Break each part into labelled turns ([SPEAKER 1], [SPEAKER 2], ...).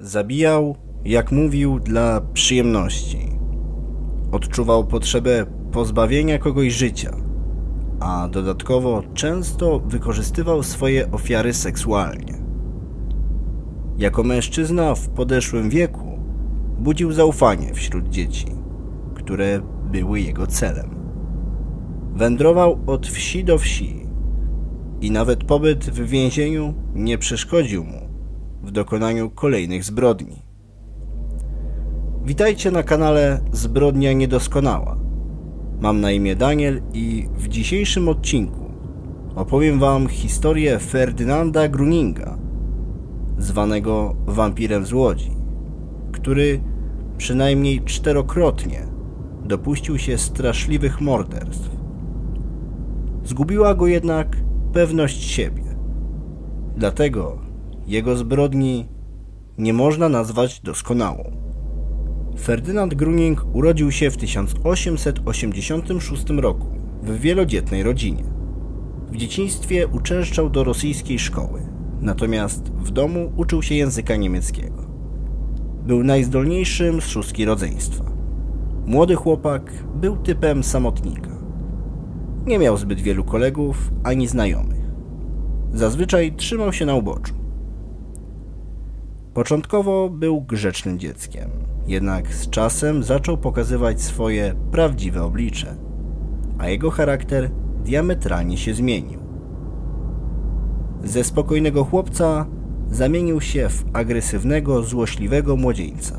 [SPEAKER 1] Zabijał, jak mówił, dla przyjemności. Odczuwał potrzebę pozbawienia kogoś życia, a dodatkowo często wykorzystywał swoje ofiary seksualnie. Jako mężczyzna w podeszłym wieku budził zaufanie wśród dzieci, które były jego celem. Wędrował od wsi do wsi i nawet pobyt w więzieniu nie przeszkodził mu w dokonaniu kolejnych zbrodni. Witajcie na kanale Zbrodnia Niedoskonała. Mam na imię Daniel i w dzisiejszym odcinku opowiem Wam historię Ferdynanda Gruninga, zwanego wampirem z Łodzi, który przynajmniej czterokrotnie dopuścił się straszliwych morderstw. Zgubiła go jednak pewność siebie. Dlatego jego zbrodni nie można nazwać doskonałą. Ferdynand Gruning urodził się w 1886 roku w wielodzietnej rodzinie. W dzieciństwie uczęszczał do rosyjskiej szkoły, natomiast w domu uczył się języka niemieckiego. Był najzdolniejszym z szóstki rodzeństwa. Młody chłopak był typem samotnika. Nie miał zbyt wielu kolegów ani znajomych. Zazwyczaj trzymał się na uboczu. Początkowo był grzecznym dzieckiem, jednak z czasem zaczął pokazywać swoje prawdziwe oblicze, a jego charakter diametralnie się zmienił. Ze spokojnego chłopca zamienił się w agresywnego, złośliwego młodzieńca.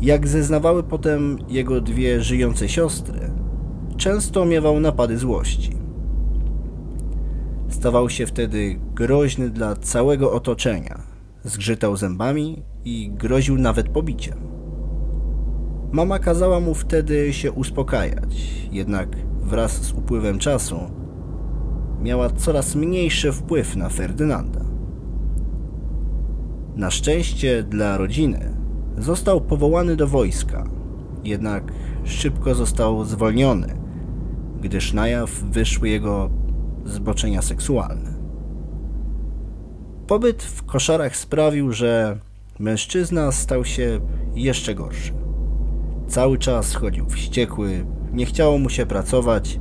[SPEAKER 1] Jak zeznawały potem jego dwie żyjące siostry, często miewał napady złości. Stawał się wtedy groźny dla całego otoczenia. Zgrzytał zębami i groził nawet pobiciem. Mama kazała mu wtedy się uspokajać, jednak wraz z upływem czasu miała coraz mniejszy wpływ na Ferdynanda. Na szczęście dla rodziny został powołany do wojska, jednak szybko został zwolniony, gdyż na jaw wyszły jego zboczenia seksualne. Pobyt w koszarach sprawił, że mężczyzna stał się jeszcze gorszy. Cały czas chodził wściekły, nie chciało mu się pracować,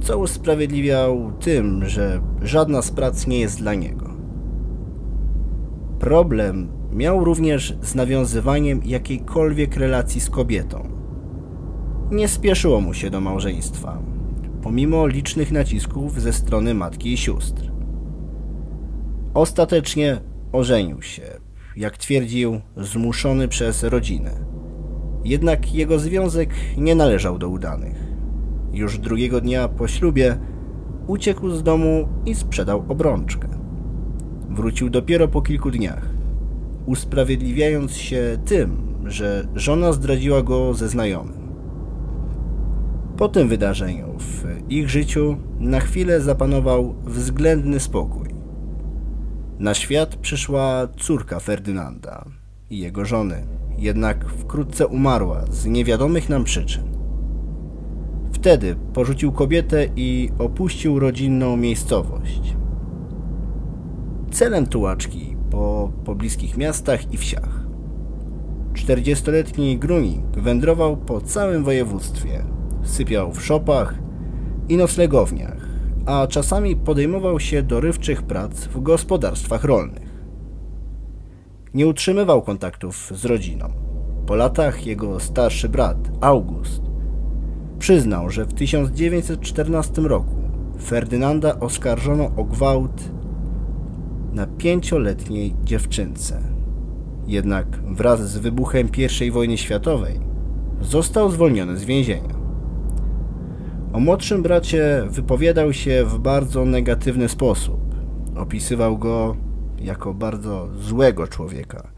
[SPEAKER 1] co usprawiedliwiał tym, że żadna z prac nie jest dla niego. Problem miał również z nawiązywaniem jakiejkolwiek relacji z kobietą. Nie spieszyło mu się do małżeństwa, pomimo licznych nacisków ze strony matki i sióstr. Ostatecznie ożenił się, jak twierdził, zmuszony przez rodzinę. Jednak jego związek nie należał do udanych. Już drugiego dnia po ślubie uciekł z domu i sprzedał obrączkę. Wrócił dopiero po kilku dniach, usprawiedliwiając się tym, że żona zdradziła go ze znajomym. Po tym wydarzeniu w ich życiu na chwilę zapanował względny spokój. Na świat przyszła córka Ferdynanda i jego żony, jednak wkrótce umarła z niewiadomych nam przyczyn. Wtedy porzucił kobietę i opuścił rodzinną miejscowość. Celem tułaczki po pobliskich miastach i wsiach. 40-letni Gruning wędrował po całym województwie. Sypiał w szopach i noclegowniach, a czasami podejmował się dorywczych prac w gospodarstwach rolnych. Nie utrzymywał kontaktów z rodziną. Po latach jego starszy brat, August, przyznał, że w 1914 roku Ferdynanda oskarżono o gwałt na pięcioletniej dziewczynce. Jednak wraz z wybuchem I wojny światowej został zwolniony z więzienia. O młodszym bracie wypowiadał się w bardzo negatywny sposób. Opisywał go jako bardzo złego człowieka,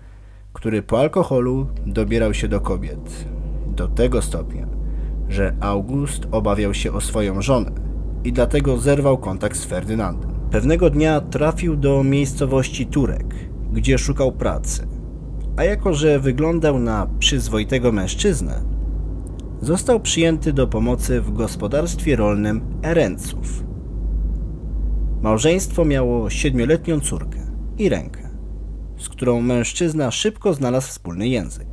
[SPEAKER 1] który po alkoholu dobierał się do kobiet. Do tego stopnia, że August obawiał się o swoją żonę i dlatego zerwał kontakt z Ferdynandem. Pewnego dnia trafił do miejscowości Turek, gdzie szukał pracy. A jako, że wyglądał na przyzwoitego mężczyznę, został przyjęty do pomocy w gospodarstwie rolnym Erenców. Małżeństwo miało siedmioletnią córkę i rękę. z którą mężczyzna szybko znalazł wspólny język.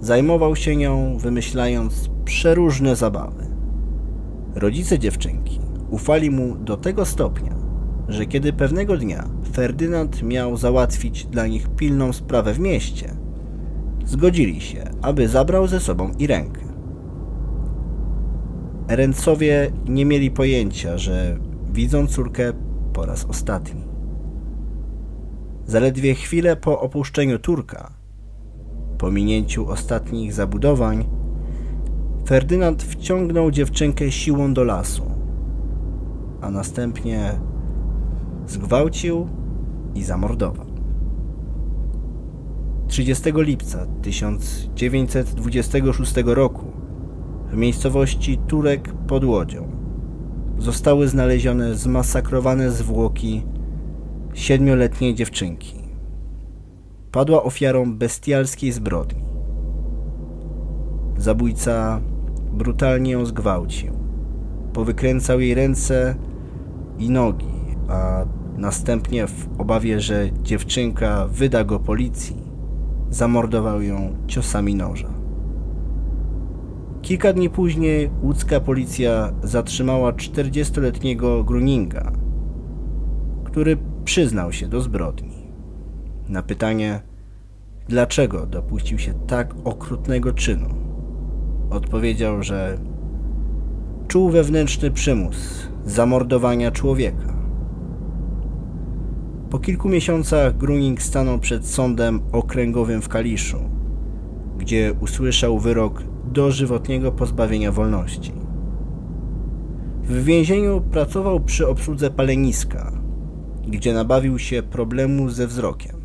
[SPEAKER 1] Zajmował się nią, wymyślając przeróżne zabawy. Rodzice dziewczynki ufali mu do tego stopnia, że kiedy pewnego dnia Ferdynand miał załatwić dla nich pilną sprawę w mieście, zgodzili się, aby zabrał ze sobą i rękę. Erencowie nie mieli pojęcia, że widzą córkę po raz ostatni. Zaledwie chwilę po opuszczeniu Turka, po minięciu ostatnich zabudowań, Ferdynand wciągnął dziewczynkę siłą do lasu, a następnie zgwałcił i zamordował. 30 lipca 1926 roku w miejscowości Turek pod Łodzią zostały znalezione zmasakrowane zwłoki siedmioletniej dziewczynki. Padła ofiarą bestialskiej zbrodni. Zabójca brutalnie ją zgwałcił. Powykręcał jej ręce i nogi, a następnie w obawie, że dziewczynka wyda go policji, zamordował ją ciosami noża. Kilka dni później łódzka policja zatrzymała 40-letniego Gruninga, który przyznał się do zbrodni. Na pytanie, dlaczego dopuścił się tak okrutnego czynu, odpowiedział, że czuł wewnętrzny przymus zamordowania człowieka. Po kilku miesiącach Gruning stanął przed sądem okręgowym w Kaliszu, gdzie usłyszał wyrok dożywotniego pozbawienia wolności. W więzieniu pracował przy obsłudze paleniska, gdzie nabawił się problemu ze wzrokiem,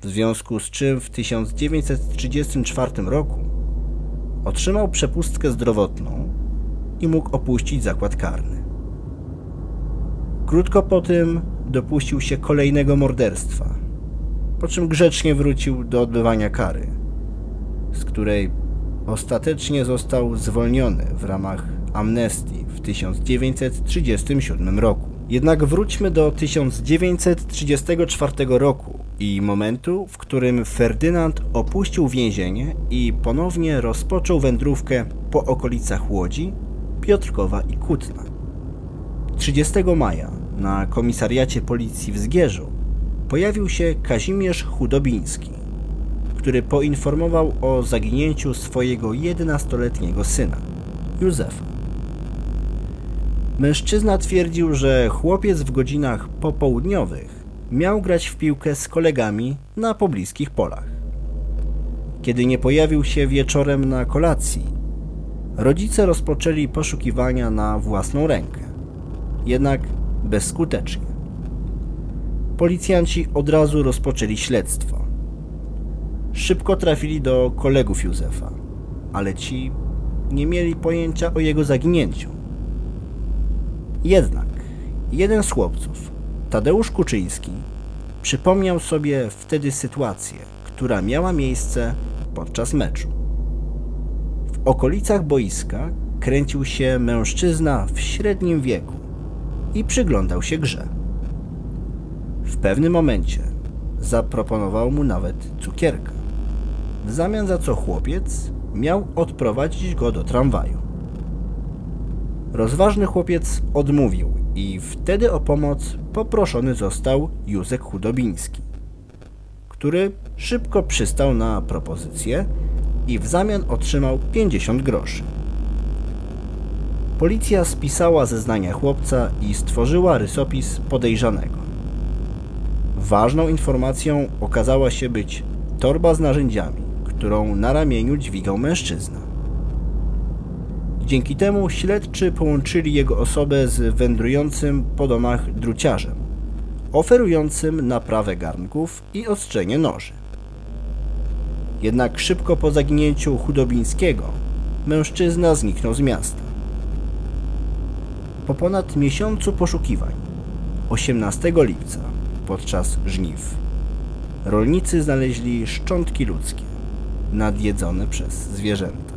[SPEAKER 1] w związku z czym w 1934 roku otrzymał przepustkę zdrowotną i mógł opuścić zakład karny. Krótko po tym dopuścił się kolejnego morderstwa, po czym grzecznie wrócił do odbywania kary, z której ostatecznie został zwolniony w ramach amnestii w 1937 roku. Jednak wróćmy do 1934 roku i momentu, w którym Ferdynand opuścił więzienie i ponownie rozpoczął wędrówkę po okolicach Łodzi, Piotrkowa i Kutna. 30 maja na komisariacie policji w Zgierzu pojawił się Kazimierz Chudobiński, który poinformował o zaginięciu swojego 11-letniego syna, Józefa. Mężczyzna twierdził, że chłopiec w godzinach popołudniowych miał grać w piłkę z kolegami na pobliskich polach. Kiedy nie pojawił się wieczorem na kolacji, rodzice rozpoczęli poszukiwania na własną rękę, jednak bezskutecznie. Policjanci od razu rozpoczęli śledztwo. Szybko trafili do kolegów Józefa, ale ci nie mieli pojęcia o jego zaginięciu. Jednak jeden z chłopców, Tadeusz Kuczyński, przypomniał sobie wtedy sytuację, która miała miejsce podczas meczu. W okolicach boiska kręcił się mężczyzna w średnim wieku i przyglądał się grze. W pewnym momencie zaproponował mu nawet cukierka, w zamian za co chłopiec miał odprowadzić go do tramwaju. Rozważny chłopiec odmówił i wtedy o pomoc poproszony został Józek Chudobiński, który szybko przystał na propozycję i w zamian otrzymał 50 groszy. Policja spisała zeznania chłopca i stworzyła rysopis podejrzanego. Ważną informacją okazała się być torba z narzędziami, którą na ramieniu dźwigał mężczyzna. Dzięki temu śledczy połączyli jego osobę z wędrującym po domach druciarzem, oferującym naprawę garnków i ostrzenie noży. Jednak szybko po zaginięciu Chudobińskiego mężczyzna zniknął z miasta. Po ponad miesiącu poszukiwań, 18 lipca, podczas żniw, rolnicy znaleźli szczątki ludzkie, nadjedzone przez zwierzęta.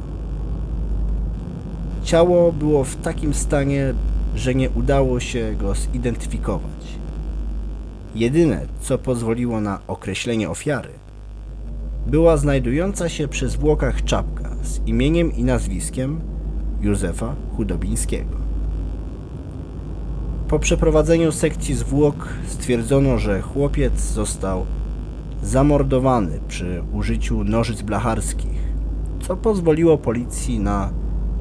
[SPEAKER 1] Ciało było w takim stanie, że nie udało się go zidentyfikować. Jedyne, co pozwoliło na określenie ofiary, była znajdująca się przy zwłokach czapka z imieniem i nazwiskiem Józefa Chudobińskiego. Po przeprowadzeniu sekcji zwłok stwierdzono, że chłopiec został zamordowany przy użyciu nożyc blacharskich, co pozwoliło policji na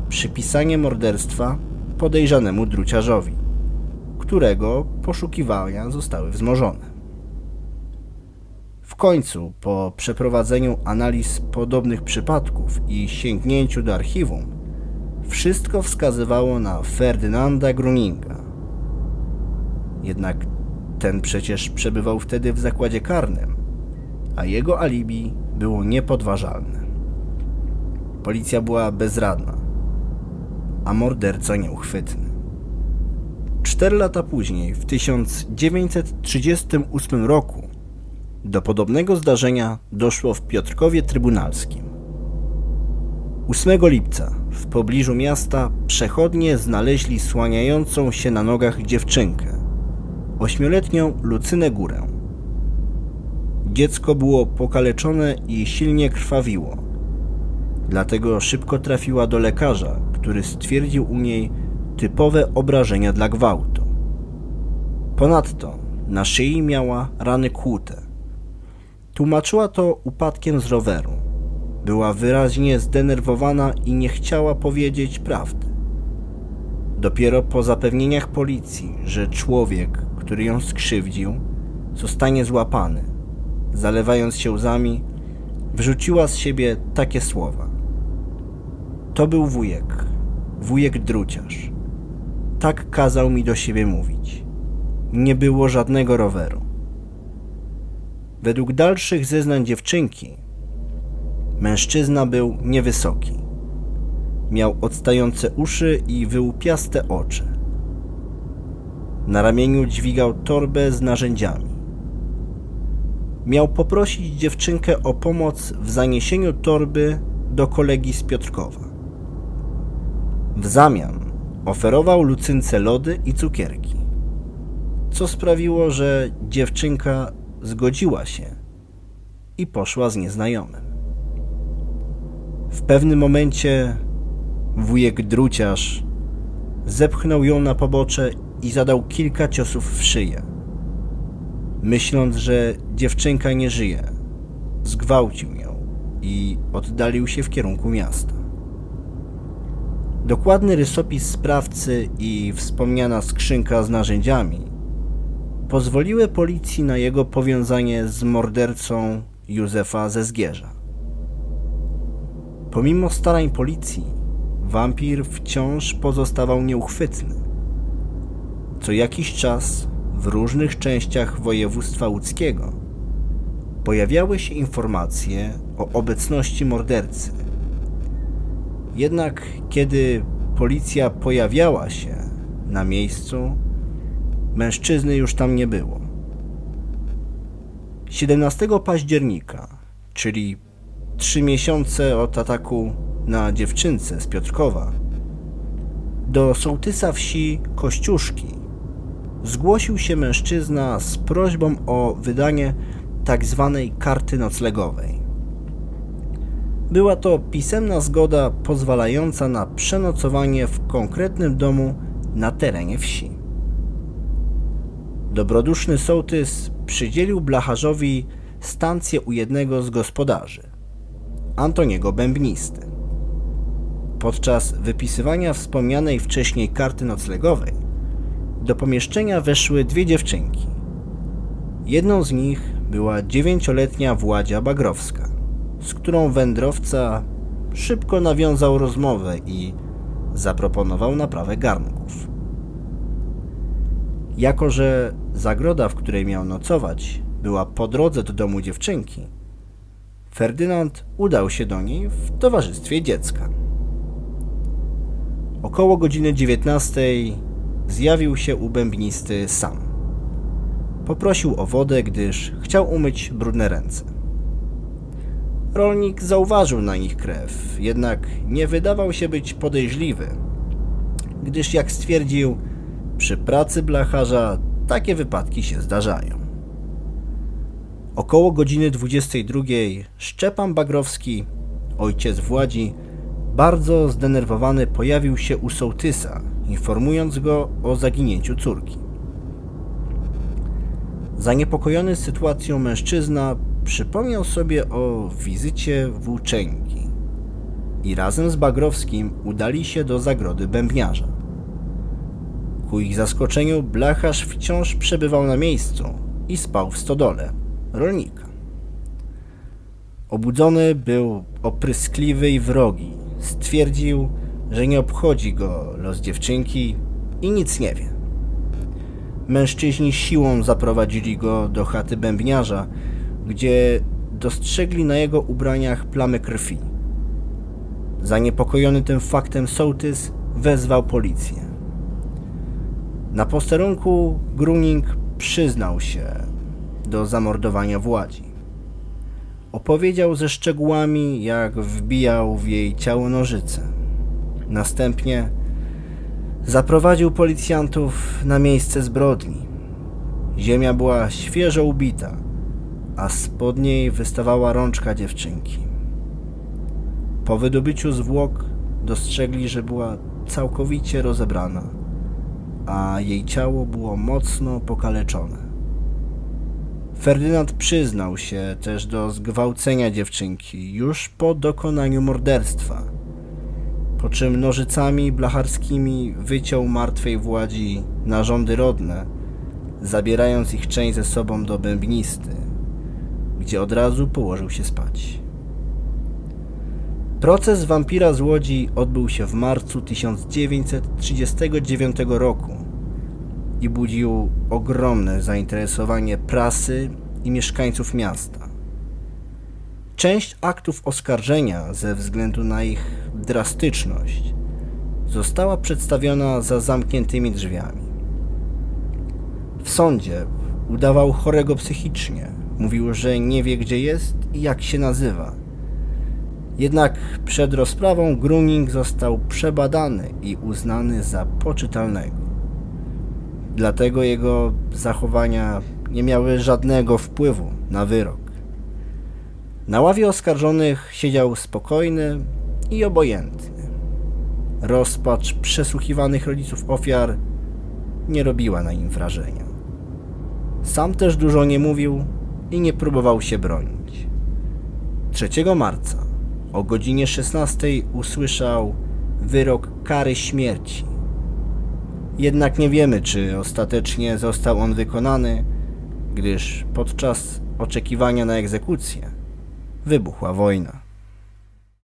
[SPEAKER 1] przypisanie morderstwa podejrzanemu druciarzowi, którego poszukiwania zostały wzmożone. W końcu, po przeprowadzeniu analiz podobnych przypadków i sięgnięciu do archiwum, wszystko wskazywało na Ferdynanda Gruninga. Jednak ten przecież przebywał wtedy w zakładzie karnym, a jego alibi było niepodważalne. Policja była bezradna, a morderca nieuchwytny. Cztery lata później, w 1938 roku, do podobnego zdarzenia doszło w Piotrkowie Trybunalskim. 8 lipca w pobliżu miasta przechodnie znaleźli słaniającą się na nogach dziewczynkę, ośmioletnią Lucynę Górę. Dziecko było pokaleczone i silnie krwawiło. Dlatego szybko trafiła do lekarza, który stwierdził u niej typowe obrażenia dla gwałtu. Ponadto na szyi miała rany kłute. Tłumaczyła to upadkiem z roweru. Była wyraźnie zdenerwowana i nie chciała powiedzieć prawdy. Dopiero po zapewnieniach policji, że człowiek, który ją skrzywdził, zostanie złapany, zalewając się łzami, wrzuciła z siebie takie słowa. To był wujek, wujek druciarz. Tak kazał mi do siebie mówić. Nie było żadnego roweru. Według dalszych zeznań dziewczynki, mężczyzna był niewysoki. Miał odstające uszy i wyłupiaste oczy. Na ramieniu dźwigał torbę z narzędziami. Miał poprosić dziewczynkę o pomoc w zaniesieniu torby do kolegi z Piotrkowa. W zamian oferował Lucynce lody i cukierki, co sprawiło, że dziewczynka zgodziła się i poszła z nieznajomym. W pewnym momencie wujek druciarz zepchnął ją na pobocze i zadał kilka ciosów w szyję. Myśląc, że dziewczynka nie żyje, zgwałcił ją i oddalił się w kierunku miasta. Dokładny rysopis sprawcy i wspomniana skrzynka z narzędziami pozwoliły policji na jego powiązanie z mordercą Józefa ze Zgierza. Pomimo starań policji, wampir wciąż pozostawał nieuchwytny. Co jakiś czas w różnych częściach województwa łódzkiego pojawiały się informacje o obecności mordercy. Jednak kiedy policja pojawiała się na miejscu, Mężczyzny już tam nie było. 17 października, czyli trzy miesiące od ataku na dziewczynce z Piotrkowa, do sołtysa wsi Kościuszki zgłosił się mężczyzna z prośbą o wydanie tak zwanej karty noclegowej. Była to pisemna zgoda pozwalająca na przenocowanie w konkretnym domu na terenie wsi. Dobroduszny sołtys przydzielił blacharzowi stację u jednego z gospodarzy, Antoniego Bębnisty. Podczas wypisywania wspomnianej wcześniej karty noclegowej do pomieszczenia weszły dwie dziewczynki. Jedną z nich była dziewięcioletnia Władzia Bagrowska, z którą wędrowca szybko nawiązał rozmowę i zaproponował naprawę garnków. Jako, że zagroda, w której miał nocować, była po drodze do domu dziewczynki, Ferdynand udał się do niej w towarzystwie dziecka. Około godziny 19 zjawił się u bębnisty sam. Poprosił o wodę, gdyż chciał umyć brudne ręce. Rolnik zauważył na nich krew, jednak nie wydawał się być podejrzliwy, gdyż jak stwierdził, przy pracy blacharza takie wypadki się zdarzają. Około godziny 22 Szczepan Bagrowski, ojciec Władzi, bardzo zdenerwowany pojawił się u sołtysa, informując go o zaginięciu córki. Zaniepokojony sytuacją mężczyzna przypomniał sobie o wizycie włóczęgi i razem z Bagrowskim udali się do zagrody bębniarza. Ku ich zaskoczeniu blacharz wciąż przebywał na miejscu i spał w stodole rolnika. Obudzony był opryskliwy i wrogi. Stwierdził, że nie obchodzi go los dziewczynki i nic nie wie. Mężczyźni siłą zaprowadzili go do chaty bębniarza, gdzie dostrzegli na jego ubraniach plamy krwi. Zaniepokojony tym faktem sołtys wezwał policję. Na posterunku Gruning przyznał się do zamordowania Władzi. Opowiedział ze szczegółami, jak wbijał w jej ciało nożyce. Następnie zaprowadził policjantów na miejsce zbrodni. Ziemia była świeżo ubita, a spod niej wystawała rączka dziewczynki. Po wydobyciu zwłok dostrzegli, że była całkowicie rozebrana, a jej ciało było mocno pokaleczone. Ferdynand przyznał się też do zgwałcenia dziewczynki już po dokonaniu morderstwa, po czym nożycami blacharskimi wyciął martwej Władzi narządy rodne, zabierając ich część ze sobą do bębnisty, gdzie od razu położył się spać. Proces wampira z Łodzi odbył się w marcu 1939 roku i budził ogromne zainteresowanie prasy i mieszkańców miasta. Część aktów oskarżenia ze względu na ich drastyczność została przedstawiona za zamkniętymi drzwiami. W sądzie udawał chorego psychicznie, mówił, że nie wie gdzie jest i jak się nazywa. Jednak przed rozprawą Gruning został przebadany i uznany za poczytalnego. Dlatego jego zachowania nie miały żadnego wpływu na wyrok. Na ławie oskarżonych siedział spokojny i obojętny. Rozpacz przesłuchiwanych rodziców ofiar nie robiła na nim wrażenia. Sam też dużo nie mówił i nie próbował się bronić. 3 marca o godzinie 16 usłyszał wyrok kary śmierci jednak nie wiemy, czy ostatecznie został on wykonany, gdyż podczas oczekiwania na egzekucję wybuchła wojna.